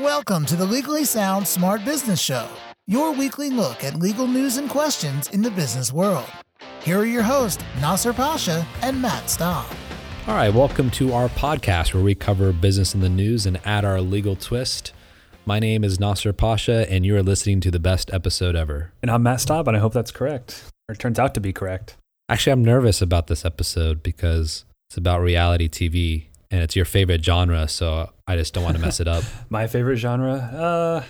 Welcome to the Legally Sound Smart Business Show, your weekly look at legal news and questions in the business world. Here are your hosts, Nasser Pasha and Matt Staub. All right, welcome to our podcast where we cover business in the news and add our legal twist. My name is Nasser Pasha, and you are listening to the best episode ever. And I'm Matt Staub, and I hope that's correct, or it turns out to be correct. Actually, I'm nervous about this episode because it's about reality TV and it's your favorite genre, so I just don't want to mess it up. My favorite genre? Uh,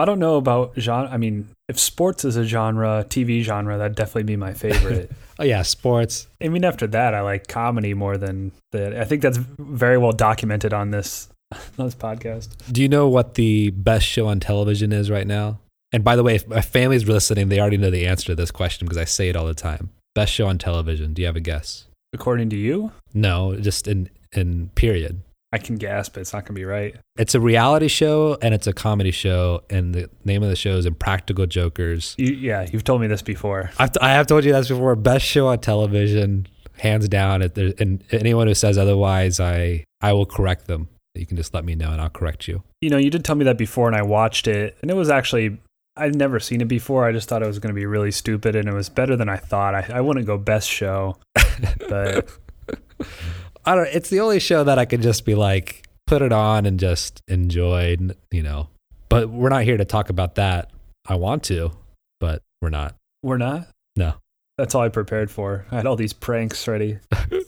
I don't know about genre. I mean, if sports is a genre, TV genre, that'd definitely be my favorite. oh yeah, sports. I mean, after that, I like comedy more than the. I think that's very well documented on this on this podcast. Do you know what the best show on television is right now? And by the way, if my family's listening, they already know the answer to this question because I say it all the time. Best show on television. Do you have a guess? According to you? No, just in in period. I can guess, but it's not going to be right. It's a reality show and it's a comedy show, and the name of the show is Impractical Jokers. You, yeah, you've told me this before. I've t- I have told you that before. Best show on television, hands down. And anyone who says otherwise, I I will correct them. You can just let me know, and I'll correct you. You know, you did tell me that before, and I watched it, and it was actually I'd never seen it before. I just thought it was going to be really stupid, and it was better than I thought. I, I wouldn't go best show, but I don't. It's the only show that I could just be like, put it on and just enjoy. You know, but we're not here to talk about that. I want to, but we're not. We're not. No. That's all I prepared for. I had all these pranks ready.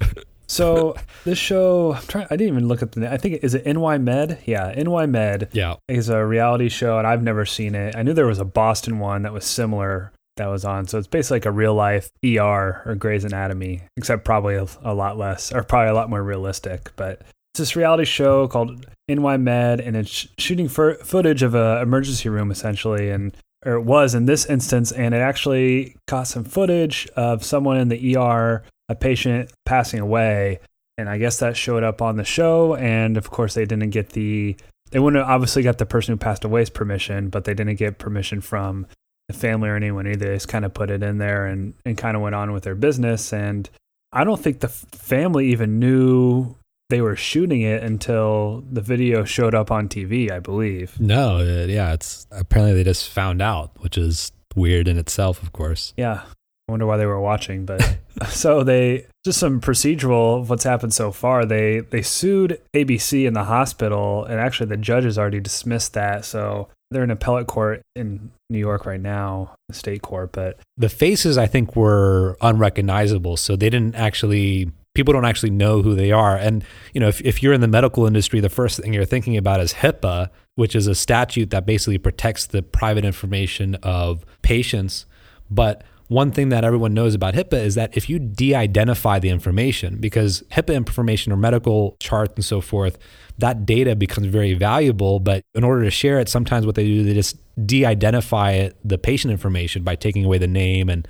so this show, I'm trying. I didn't even look at the. I think is it NY Med? Yeah, NY Med. Yeah, is a reality show, and I've never seen it. I knew there was a Boston one that was similar, that was on. So it's basically like a real life ER or Grey's Anatomy, except probably a, a lot less or probably a lot more realistic. But it's this reality show called NY Med, and it's shooting footage of an emergency room essentially, and or it was in this instance, and it actually caught some footage of someone in the ER, a patient passing away, and I guess that showed up on the show, and of course they didn't get the they wouldn't obviously got the person who passed away's permission, but they didn't get permission from family or anyone either. They just kind of put it in there and, and kind of went on with their business. And I don't think the family even knew they were shooting it until the video showed up on TV, I believe. No, uh, yeah, it's apparently they just found out, which is weird in itself, of course. Yeah. I wonder why they were watching, but so they just some procedural of what's happened so far. They they sued ABC in the hospital, and actually the judges already dismissed that. So they're in appellate court in New York right now, the state court. But the faces, I think, were unrecognizable. So they didn't actually, people don't actually know who they are. And, you know, if, if you're in the medical industry, the first thing you're thinking about is HIPAA, which is a statute that basically protects the private information of patients. But one thing that everyone knows about HIPAA is that if you de identify the information, because HIPAA information or medical charts and so forth, that data becomes very valuable. But in order to share it, sometimes what they do, they just de identify the patient information by taking away the name and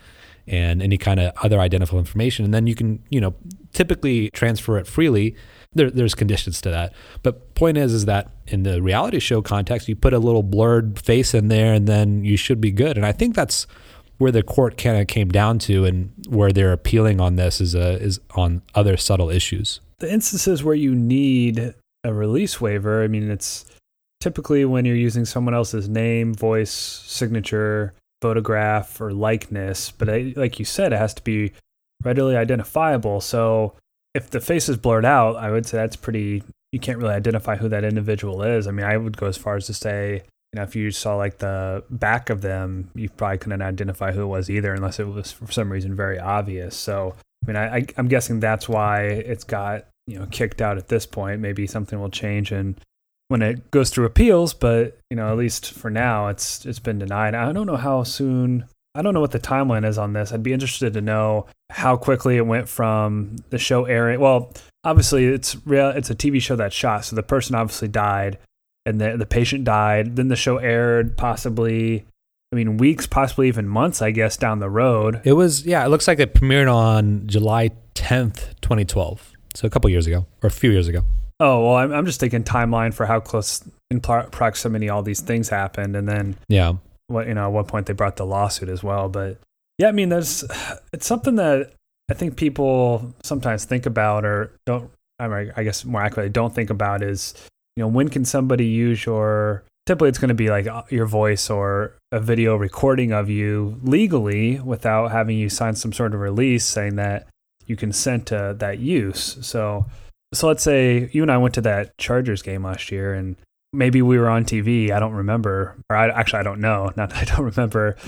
and any kind of other identifiable information. And then you can, you know, typically transfer it freely. There, there's conditions to that. But point is, is that in the reality show context, you put a little blurred face in there and then you should be good. And I think that's where the court kind of came down to and where they're appealing on this is a, is on other subtle issues. The instances where you need a release waiver, I mean, it's typically when you're using someone else's name, voice, signature, photograph, or likeness. But I, like you said, it has to be readily identifiable. So if the face is blurred out, I would say that's pretty. You can't really identify who that individual is. I mean, I would go as far as to say you know, if you saw like the back of them, you probably couldn't identify who it was either, unless it was for some reason very obvious. So, I mean, I, I, am guessing that's why it's got you know kicked out at this point. Maybe something will change and when it goes through appeals, but you know, at least for now, it's it's been denied. I don't know how soon. I don't know what the timeline is on this. I'd be interested to know how quickly it went from the show airing. Well, obviously, it's real. It's a TV show that shot, so the person obviously died and the the patient died. Then the show aired possibly I mean weeks, possibly even months, I guess, down the road. It was yeah, it looks like it premiered on July 10th, 2012. So a couple years ago or a few years ago. Oh, well, I'm I'm just thinking timeline for how close in proximity all these things happened and then Yeah. What you know, at what point they brought the lawsuit as well, but yeah, I mean, there's it's something that I think people sometimes think about or don't I, mean, I guess more accurately don't think about is you know, when can somebody use your typically it's going to be like uh, your voice or a video recording of you legally without having you sign some sort of release saying that you consent to that use. So, so let's say you and I went to that Chargers game last year and maybe we were on TV. I don't remember, or I, actually I don't know. Not that I don't remember.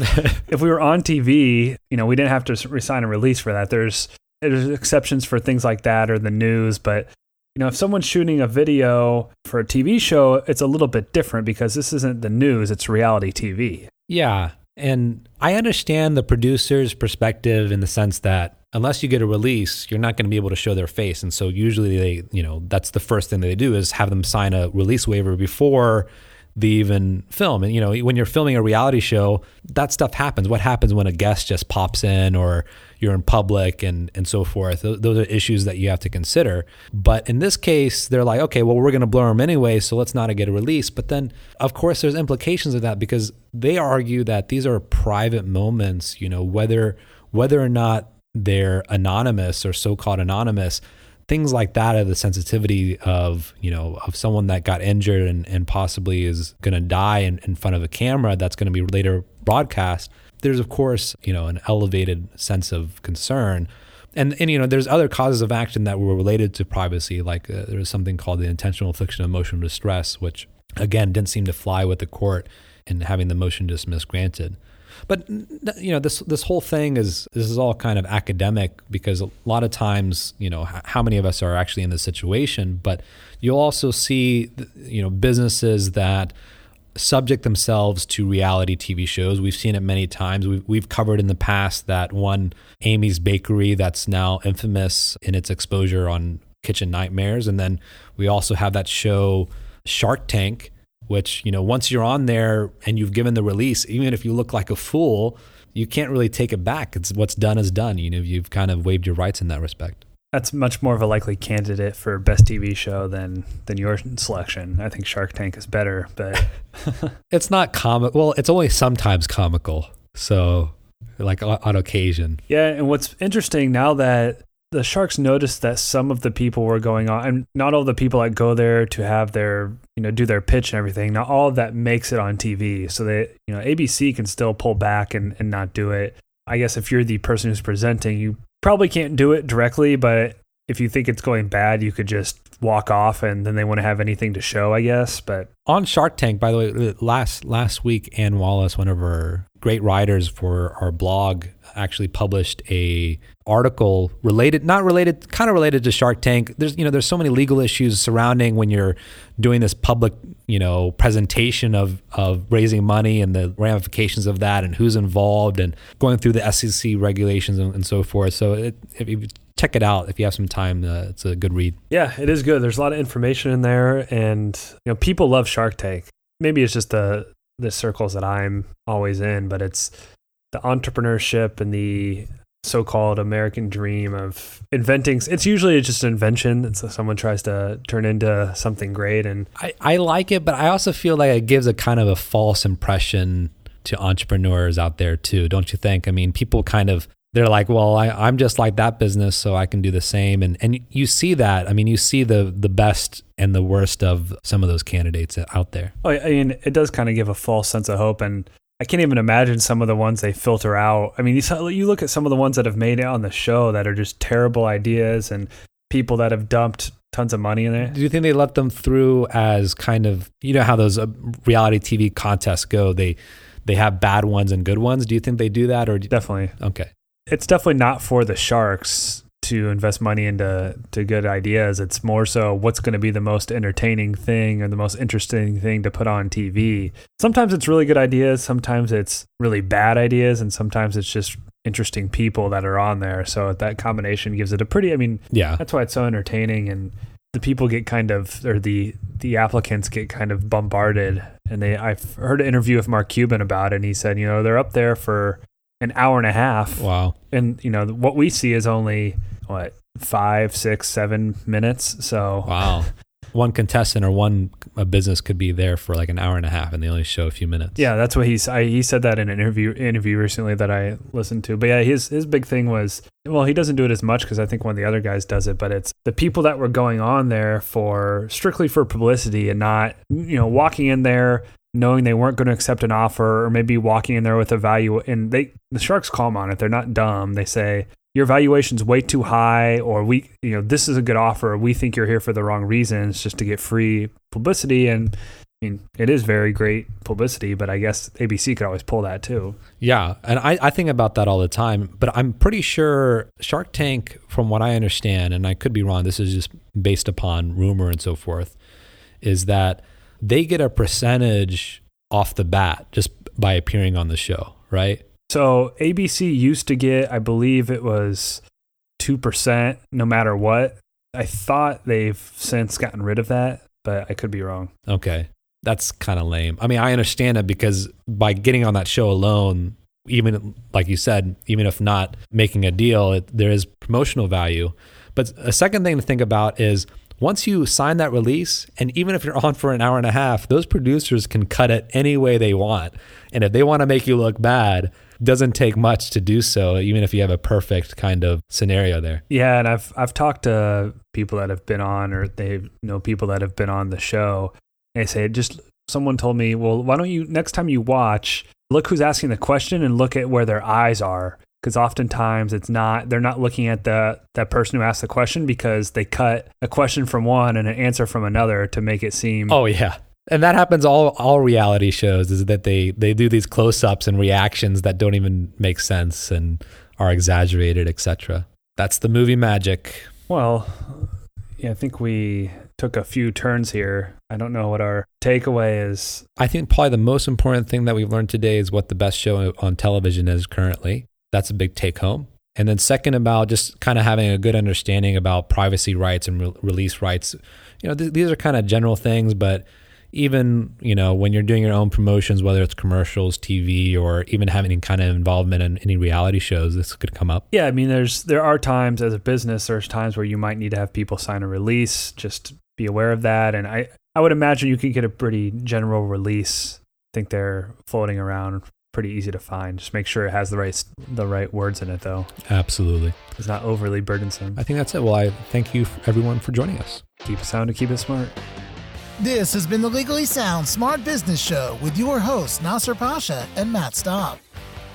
if we were on TV, you know, we didn't have to sign a release for that. There's there's exceptions for things like that or the news, but you know, if someone's shooting a video for a TV show, it's a little bit different because this isn't the news, it's reality TV. Yeah. And I understand the producer's perspective in the sense that unless you get a release, you're not going to be able to show their face. And so usually they, you know, that's the first thing they do is have them sign a release waiver before they even film. And you know, when you're filming a reality show, that stuff happens. What happens when a guest just pops in or you're in public and and so forth? Those are issues that you have to consider. But in this case, they're like, okay, well, we're going to blur them anyway, so let's not get a release. But then, of course, there's implications of that because they argue that these are private moments. You know, whether whether or not they're anonymous or so-called anonymous things like that are the sensitivity of you know of someone that got injured and, and possibly is going to die in, in front of a camera that's going to be later broadcast there's of course you know an elevated sense of concern. And and you know there's other causes of action that were related to privacy like uh, there was something called the intentional infliction of emotional distress which again didn't seem to fly with the court in having the motion dismissed granted but you know, this this whole thing is this is all kind of academic because a lot of times, you know, how many of us are actually in this situation? But you'll also see, you know, businesses that subject themselves to reality TV shows. We've seen it many times. We've, we've covered in the past that one Amy's Bakery that's now infamous in its exposure on Kitchen Nightmares. And then we also have that show Shark Tank, which, you know, once you're on there and you've given the release, even if you look like a fool, you can't really take it back. It's what's done is done. You know, you've kind of waived your rights in that respect. That's much more of a likely candidate for best TV show than than your selection. I think Shark Tank is better, but it's not comic. Well, it's only sometimes comical. So, like on occasion. Yeah, and what's interesting now that the Sharks noticed that some of the people were going on, and not all the people that go there to have their, you know, do their pitch and everything. Not all of that makes it on TV. So they, you know, ABC can still pull back and, and not do it. I guess if you're the person who's presenting, you probably can't do it directly, but if you think it's going bad, you could just walk off and then they wouldn't have anything to show, I guess. But on Shark Tank, by the way, uh, last last week, Ann Wallace, one of our great writers for our blog, actually published a article related not related kind of related to Shark Tank there's you know there's so many legal issues surrounding when you're doing this public you know presentation of of raising money and the ramifications of that and who's involved and going through the SEC regulations and, and so forth so it, if you check it out if you have some time uh, it's a good read yeah it is good there's a lot of information in there and you know people love Shark Tank maybe it's just the the circles that I'm always in but it's the entrepreneurship and the so-called American dream of inventing. It's usually just an invention that someone tries to turn into something great. And I, I like it, but I also feel like it gives a kind of a false impression to entrepreneurs out there too, don't you think? I mean, people kind of they're like, well, I, am just like that business, so I can do the same. And and you see that. I mean, you see the the best and the worst of some of those candidates out there. Oh, I mean, it does kind of give a false sense of hope. And I can't even imagine some of the ones they filter out. I mean, you, you look at some of the ones that have made it on the show that are just terrible ideas and people that have dumped tons of money in there. Do you think they let them through as kind of you know how those uh, reality TV contests go? They they have bad ones and good ones. Do you think they do that or do, definitely? Okay, it's definitely not for the sharks to invest money into to good ideas. It's more so what's going to be the most entertaining thing or the most interesting thing to put on TV. Sometimes it's really good ideas, sometimes it's really bad ideas, and sometimes it's just interesting people that are on there. So that combination gives it a pretty I mean, yeah. That's why it's so entertaining and the people get kind of or the the applicants get kind of bombarded and they I've heard an interview with Mark Cuban about it and he said, you know, they're up there for an hour and a half. Wow. And you know, what we see is only what five, six, seven minutes. So wow, one contestant or one a business could be there for like an hour and a half, and they only show a few minutes. Yeah, that's what he's. I, he said that in an interview interview recently that I listened to. But yeah, his his big thing was well, he doesn't do it as much because I think one of the other guys does it. But it's the people that were going on there for strictly for publicity and not you know walking in there knowing they weren't going to accept an offer or maybe walking in there with a value and they the sharks call them on it they're not dumb they say your valuation's way too high or we you know this is a good offer we think you're here for the wrong reasons just to get free publicity and I mean, it is very great publicity, but I guess ABC could always pull that too. Yeah. And I, I think about that all the time, but I'm pretty sure Shark Tank, from what I understand, and I could be wrong, this is just based upon rumor and so forth, is that they get a percentage off the bat just by appearing on the show, right? So ABC used to get, I believe it was 2% no matter what. I thought they've since gotten rid of that, but I could be wrong. Okay that's kind of lame. I mean, I understand it because by getting on that show alone, even like you said, even if not making a deal, it, there is promotional value. But a second thing to think about is once you sign that release, and even if you're on for an hour and a half, those producers can cut it any way they want. And if they want to make you look bad, doesn't take much to do so, even if you have a perfect kind of scenario there. Yeah, and I've I've talked to people that have been on, or they know people that have been on the show, I say just someone told me, well, why don't you next time you watch, look who's asking the question and look at where their eyes are. Because oftentimes it's not they're not looking at the that person who asked the question because they cut a question from one and an answer from another to make it seem Oh yeah. And that happens all all reality shows is that they they do these close-ups and reactions that don't even make sense and are exaggerated, etc. That's the movie magic. Well, yeah, I think we took a few turns here. I don't know what our takeaway is. I think probably the most important thing that we've learned today is what the best show on television is currently. That's a big take home. And then second about just kind of having a good understanding about privacy rights and re- release rights. You know, th- these are kind of general things, but even you know when you're doing your own promotions whether it's commercials tv or even having any kind of involvement in any reality shows this could come up yeah i mean there's there are times as a business there's times where you might need to have people sign a release just be aware of that and i i would imagine you could get a pretty general release i think they're floating around pretty easy to find. Just make sure it has the right the right words in it though. Absolutely. It's not overly burdensome. I think that's it. Well i thank you everyone for joining us. Keep it sound and keep it smart. This has been the Legally Sound Smart Business Show with your hosts, Nasser Pasha and Matt Staub.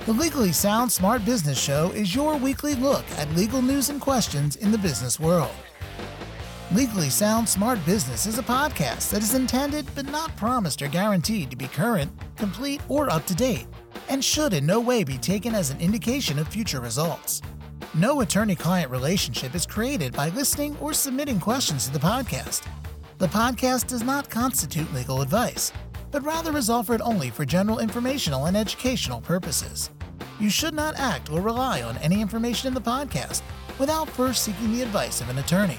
The Legally Sound Smart Business Show is your weekly look at legal news and questions in the business world. Legally Sound Smart Business is a podcast that is intended but not promised or guaranteed to be current, complete, or up to date, and should in no way be taken as an indication of future results. No attorney client relationship is created by listening or submitting questions to the podcast. The podcast does not constitute legal advice, but rather is offered only for general informational and educational purposes. You should not act or rely on any information in the podcast without first seeking the advice of an attorney.